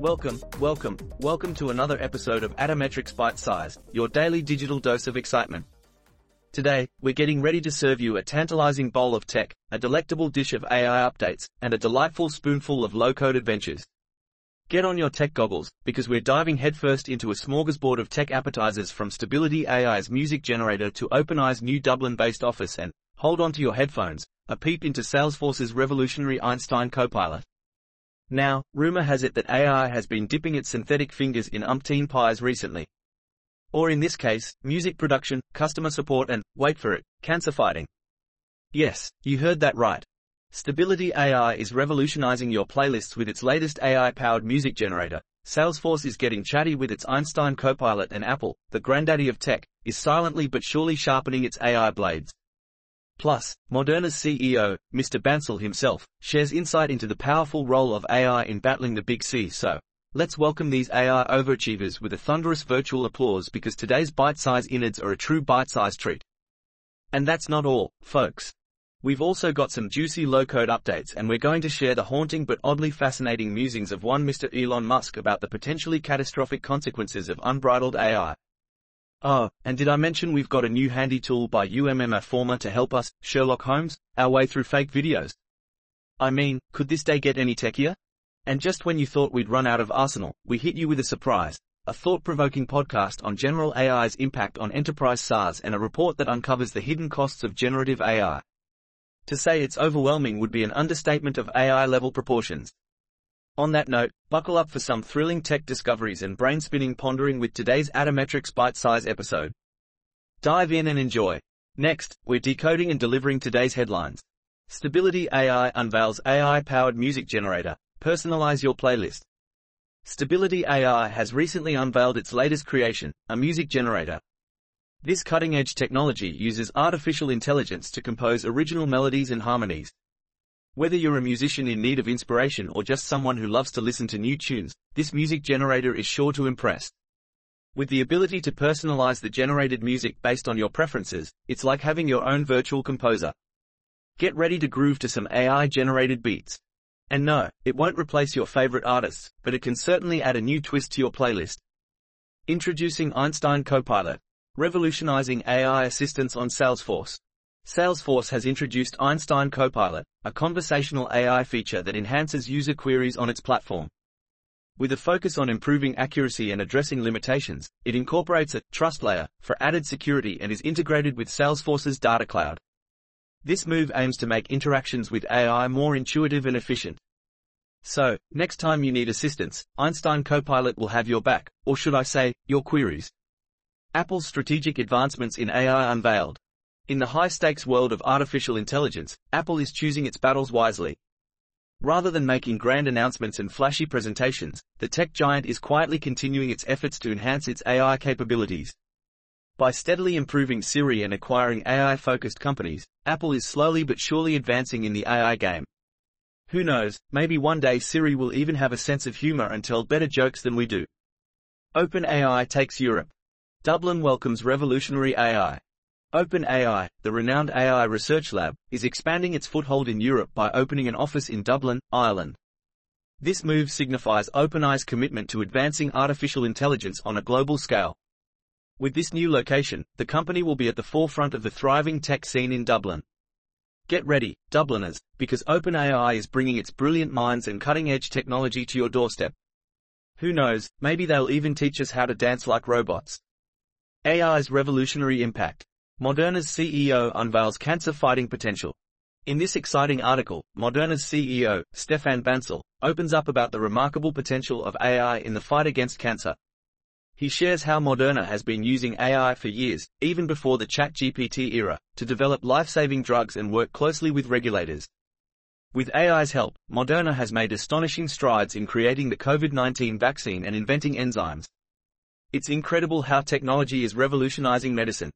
Welcome, welcome, welcome to another episode of Atometrix Bite Size, your daily digital dose of excitement. Today, we're getting ready to serve you a tantalizing bowl of tech, a delectable dish of AI updates, and a delightful spoonful of low-code adventures. Get on your tech goggles, because we're diving headfirst into a smorgasbord of tech appetizers from Stability AI's music generator to OpenAI's new Dublin-based office and, hold on to your headphones, a peep into Salesforce's revolutionary Einstein Copilot. Now, rumor has it that AI has been dipping its synthetic fingers in umpteen pies recently. Or in this case, music production, customer support and, wait for it, cancer fighting. Yes, you heard that right. Stability AI is revolutionizing your playlists with its latest AI-powered music generator. Salesforce is getting chatty with its Einstein Copilot and Apple, the granddaddy of tech, is silently but surely sharpening its AI blades. Plus, Moderna's CEO, Mr. Bancel himself, shares insight into the powerful role of AI in battling the big C. So, let's welcome these AI overachievers with a thunderous virtual applause because today's bite-sized innards are a true bite-sized treat. And that's not all, folks. We've also got some juicy low-code updates and we're going to share the haunting but oddly fascinating musings of one Mr. Elon Musk about the potentially catastrophic consequences of unbridled AI. Oh, and did I mention we've got a new handy tool by UMMAFormer to help us, Sherlock Holmes, our way through fake videos? I mean, could this day get any techier? And just when you thought we'd run out of arsenal, we hit you with a surprise. A thought-provoking podcast on general AI's impact on enterprise SaaS and a report that uncovers the hidden costs of generative AI. To say it's overwhelming would be an understatement of AI-level proportions. On that note, buckle up for some thrilling tech discoveries and brain-spinning pondering with today's Atometrix bite-size episode. Dive in and enjoy. Next, we're decoding and delivering today's headlines. Stability AI unveils AI-powered music generator. Personalize your playlist. Stability AI has recently unveiled its latest creation, a music generator. This cutting-edge technology uses artificial intelligence to compose original melodies and harmonies. Whether you're a musician in need of inspiration or just someone who loves to listen to new tunes, this music generator is sure to impress. With the ability to personalize the generated music based on your preferences, it's like having your own virtual composer. Get ready to groove to some AI-generated beats. And no, it won't replace your favorite artists, but it can certainly add a new twist to your playlist. Introducing Einstein Copilot, revolutionizing AI assistance on Salesforce. Salesforce has introduced Einstein Copilot, a conversational AI feature that enhances user queries on its platform. With a focus on improving accuracy and addressing limitations, it incorporates a trust layer for added security and is integrated with Salesforce's data cloud. This move aims to make interactions with AI more intuitive and efficient. So, next time you need assistance, Einstein Copilot will have your back, or should I say, your queries. Apple's strategic advancements in AI unveiled. In the high-stakes world of artificial intelligence, Apple is choosing its battles wisely. Rather than making grand announcements and flashy presentations, the tech giant is quietly continuing its efforts to enhance its AI capabilities. By steadily improving Siri and acquiring AI-focused companies, Apple is slowly but surely advancing in the AI game. Who knows, maybe one day Siri will even have a sense of humor and tell better jokes than we do. OpenAI takes Europe. Dublin welcomes revolutionary AI. OpenAI, the renowned AI research lab, is expanding its foothold in Europe by opening an office in Dublin, Ireland. This move signifies OpenAI's commitment to advancing artificial intelligence on a global scale. With this new location, the company will be at the forefront of the thriving tech scene in Dublin. Get ready, Dubliners, because OpenAI is bringing its brilliant minds and cutting-edge technology to your doorstep. Who knows, maybe they'll even teach us how to dance like robots. AI's revolutionary impact. Moderna's CEO unveils cancer-fighting potential. In this exciting article, Moderna's CEO, Stefan Bancel, opens up about the remarkable potential of AI in the fight against cancer. He shares how Moderna has been using AI for years, even before the ChatGPT era, to develop life-saving drugs and work closely with regulators. With AI's help, Moderna has made astonishing strides in creating the COVID-19 vaccine and inventing enzymes. It's incredible how technology is revolutionizing medicine.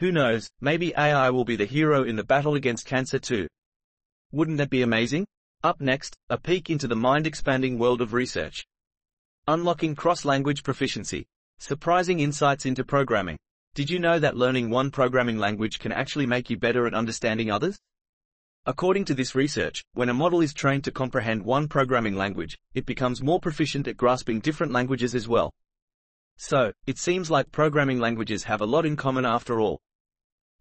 Who knows, maybe AI will be the hero in the battle against cancer too. Wouldn't that be amazing? Up next, a peek into the mind-expanding world of research. Unlocking cross-language proficiency. Surprising insights into programming. Did you know that learning one programming language can actually make you better at understanding others? According to this research, when a model is trained to comprehend one programming language, it becomes more proficient at grasping different languages as well. So, it seems like programming languages have a lot in common after all.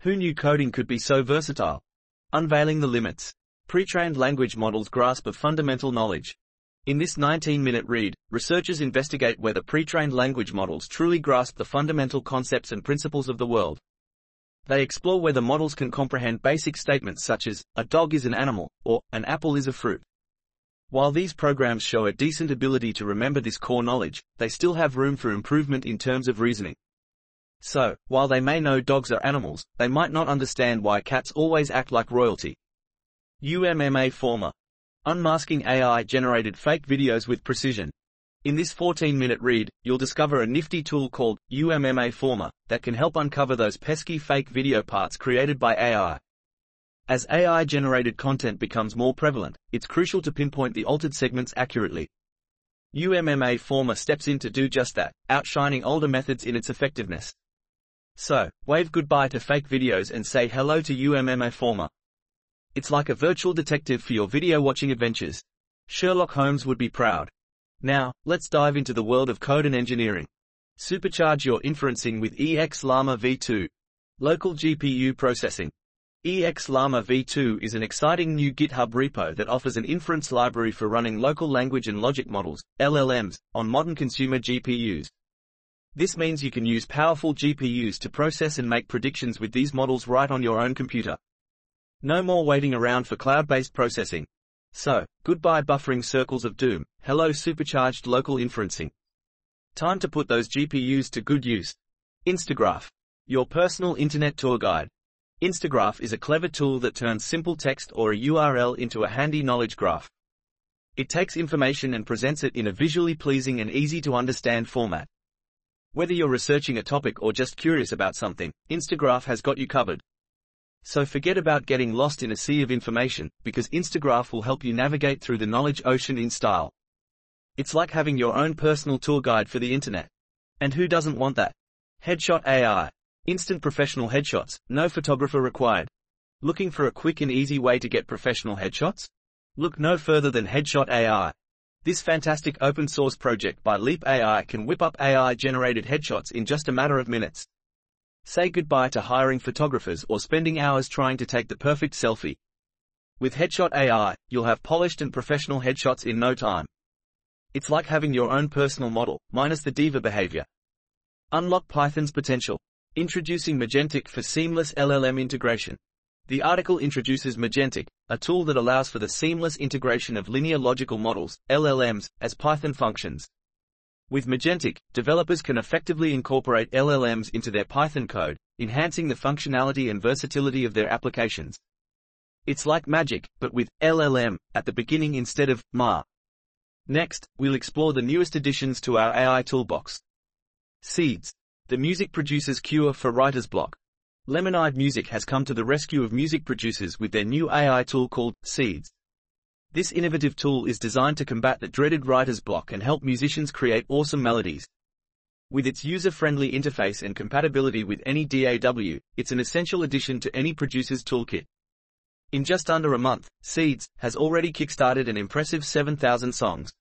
Who knew coding could be so versatile? Unveiling the limits. Pre-trained language models grasp of fundamental knowledge. In this 19-minute read, researchers investigate whether pre-trained language models truly grasp the fundamental concepts and principles of the world. They explore whether models can comprehend basic statements such as, a dog is an animal, or, an apple is a fruit. While these programs show a decent ability to remember this core knowledge, they still have room for improvement in terms of reasoning. So, while they may know dogs are animals, they might not understand why cats always act like royalty. UMMAFormer. Unmasking AI-generated fake videos with precision. In this 14-minute read, you'll discover a nifty tool called UMMAFormer that can help uncover those pesky fake video parts created by AI. As AI-generated content becomes more prevalent, it's crucial to pinpoint the altered segments accurately. UMMAFormer steps in to do just that, outshining older methods in its effectiveness. So, wave goodbye to fake videos and say hello to UMMAFormer. It's like a virtual detective for your video watching adventures. Sherlock Holmes would be proud. Now, let's dive into the world of code and engineering. Supercharge your inferencing with ExLlamaV2. Local GPU processing. ExLlamaV2 is an exciting new GitHub repo that offers an inference library for running local language and logic models, LLMs, on modern consumer GPUs. This means you can use powerful GPUs to process and make predictions with these models right on your own computer. No more waiting around for cloud-based processing. So, goodbye buffering circles of doom, hello supercharged local inferencing. Time to put those GPUs to good use. Instagraph. Your personal internet tour guide. Instagraph is a clever tool that turns simple text or a URL into a handy knowledge graph. It takes information and presents it in a visually pleasing and easy to understand format. Whether you're researching a topic or just curious about something, Instagraph has got you covered. So forget about getting lost in a sea of information, because Instagraph will help you navigate through the knowledge ocean in style. It's like having your own personal tour guide for the internet. And who doesn't want that? Headshot AI. Instant professional headshots, no photographer required. Looking for a quick and easy way to get professional headshots? Look no further than Headshot AI. This fantastic open source project by Leap AI can whip up AI generated headshots in just a matter of minutes. Say goodbye to hiring photographers or spending hours trying to take the perfect selfie. With Headshot AI, you'll have polished and professional headshots in no time. It's like having your own personal model, minus the diva behavior. Unlock Python's potential. Introducing Magentic for seamless LLM integration. The article introduces Magentic, a tool that allows for the seamless integration of linear logical models, LLMs, as Python functions. With Magentic, developers can effectively incorporate LLMs into their Python code, enhancing the functionality and versatility of their applications. It's like magic, but with LLM at the beginning instead of MA. Next, we'll explore the newest additions to our AI toolbox. Seeds. The music producer's cure for writer's block. Lemonaide Music has come to the rescue of music producers with their new AI tool called Seeds. This innovative tool is designed to combat the dreaded writer's block and help musicians create awesome melodies. With its user-friendly interface and compatibility with any DAW, it's an essential addition to any producer's toolkit. In just under a month, Seeds has already kickstarted an impressive 7,000 songs.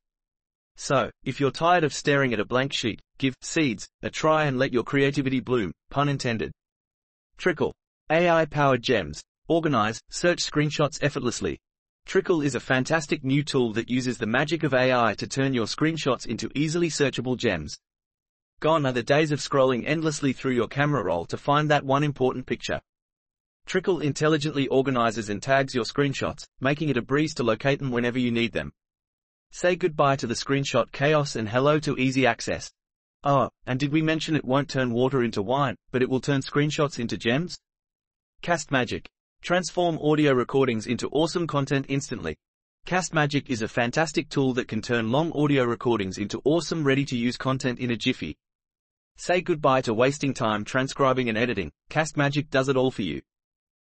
So, if you're tired of staring at a blank sheet, give Seeds a try and let your creativity bloom, pun intended. Trickle. AI-powered gems. Organize, search screenshots effortlessly, Trickle is a fantastic new tool that uses the magic of AI to turn your screenshots into easily searchable gems. Gone are the days of scrolling endlessly through your camera roll to find that one important picture. Trickle intelligently organizes and tags your screenshots, making it a breeze to locate them whenever you need them. Say goodbye to the screenshot chaos and hello to easy access. Oh, and did we mention it won't turn water into wine, but it will turn screenshots into gems? Castmagic. Transform audio recordings into awesome content instantly. Castmagic is a fantastic tool that can turn long audio recordings into awesome ready-to-use content in a jiffy. Say goodbye to wasting time transcribing and editing, Castmagic does it all for you.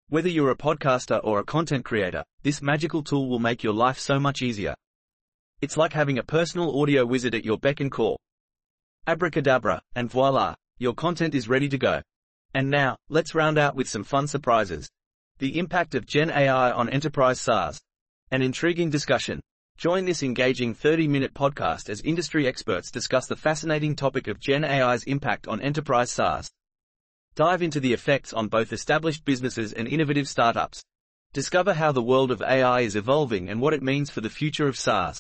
Whether you're a podcaster or a content creator, this magical tool will make your life so much easier. It's like having a personal audio wizard at your beck and call. Abracadabra, and voila, your content is ready to go. And now, let's round out with some fun surprises. The impact of Gen AI on enterprise SaaS. An intriguing discussion. Join this engaging 30-minute podcast as industry experts discuss the fascinating topic of Gen AI's impact on enterprise SaaS. Dive into the effects on both established businesses and innovative startups. Discover how the world of AI is evolving and what it means for the future of SaaS.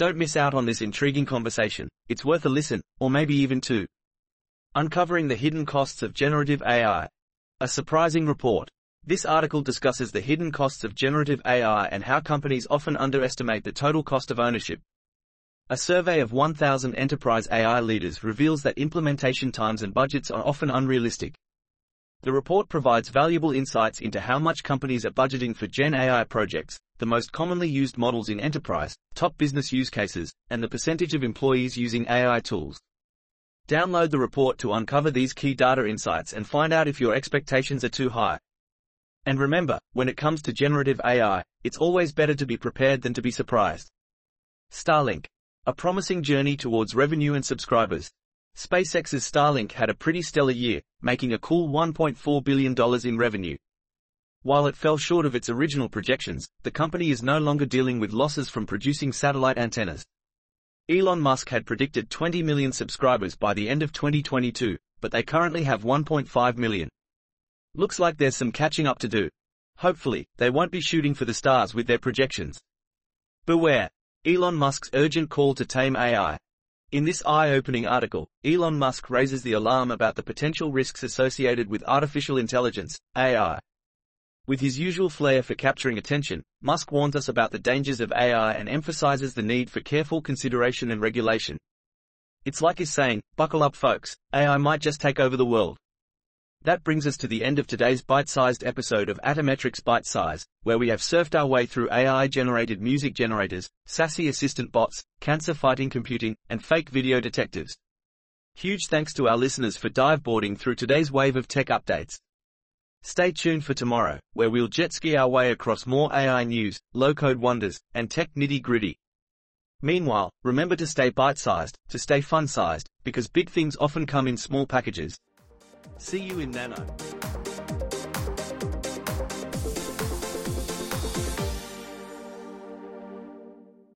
Don't miss out on this intriguing conversation. It's worth a listen, or maybe even two. Uncovering the hidden costs of generative AI. A surprising report. This article discusses the hidden costs of generative AI and how companies often underestimate the total cost of ownership. A survey of 1,000 enterprise AI leaders reveals that implementation times and budgets are often unrealistic. The report provides valuable insights into how much companies are budgeting for Gen AI projects, the most commonly used models in enterprise, top business use cases, and the percentage of employees using AI tools. Download the report to uncover these key data insights and find out if your expectations are too high. And remember, when it comes to generative AI, it's always better to be prepared than to be surprised. Starlink. A promising journey towards revenue and subscribers. SpaceX's Starlink had a pretty stellar year, making a cool $1.4 billion in revenue. While it fell short of its original projections, the company is no longer dealing with losses from producing satellite antennas. Elon Musk had predicted 20 million subscribers by the end of 2022, but they currently have 1.5 million. Looks like there's some catching up to do. Hopefully, they won't be shooting for the stars with their projections. Beware. Elon Musk's urgent call to tame AI. In this eye-opening article, Elon Musk raises the alarm about the potential risks associated with artificial intelligence, AI. With his usual flair for capturing attention, Musk warns us about the dangers of AI and emphasizes the need for careful consideration and regulation. It's like he's saying, buckle up folks, AI might just take over the world. That brings us to the end of today's bite-sized episode of Atometrix Bite Size, where we have surfed our way through AI-generated music generators, sassy assistant bots, cancer-fighting computing, and fake video detectives. Huge thanks to our listeners for diveboarding through today's wave of tech updates. Stay tuned for tomorrow, where we'll jet ski our way across more AI news, low-code wonders, and tech nitty-gritty. Meanwhile, remember to stay bite-sized, to stay fun-sized, because big things often come in small packages. See you in Nano.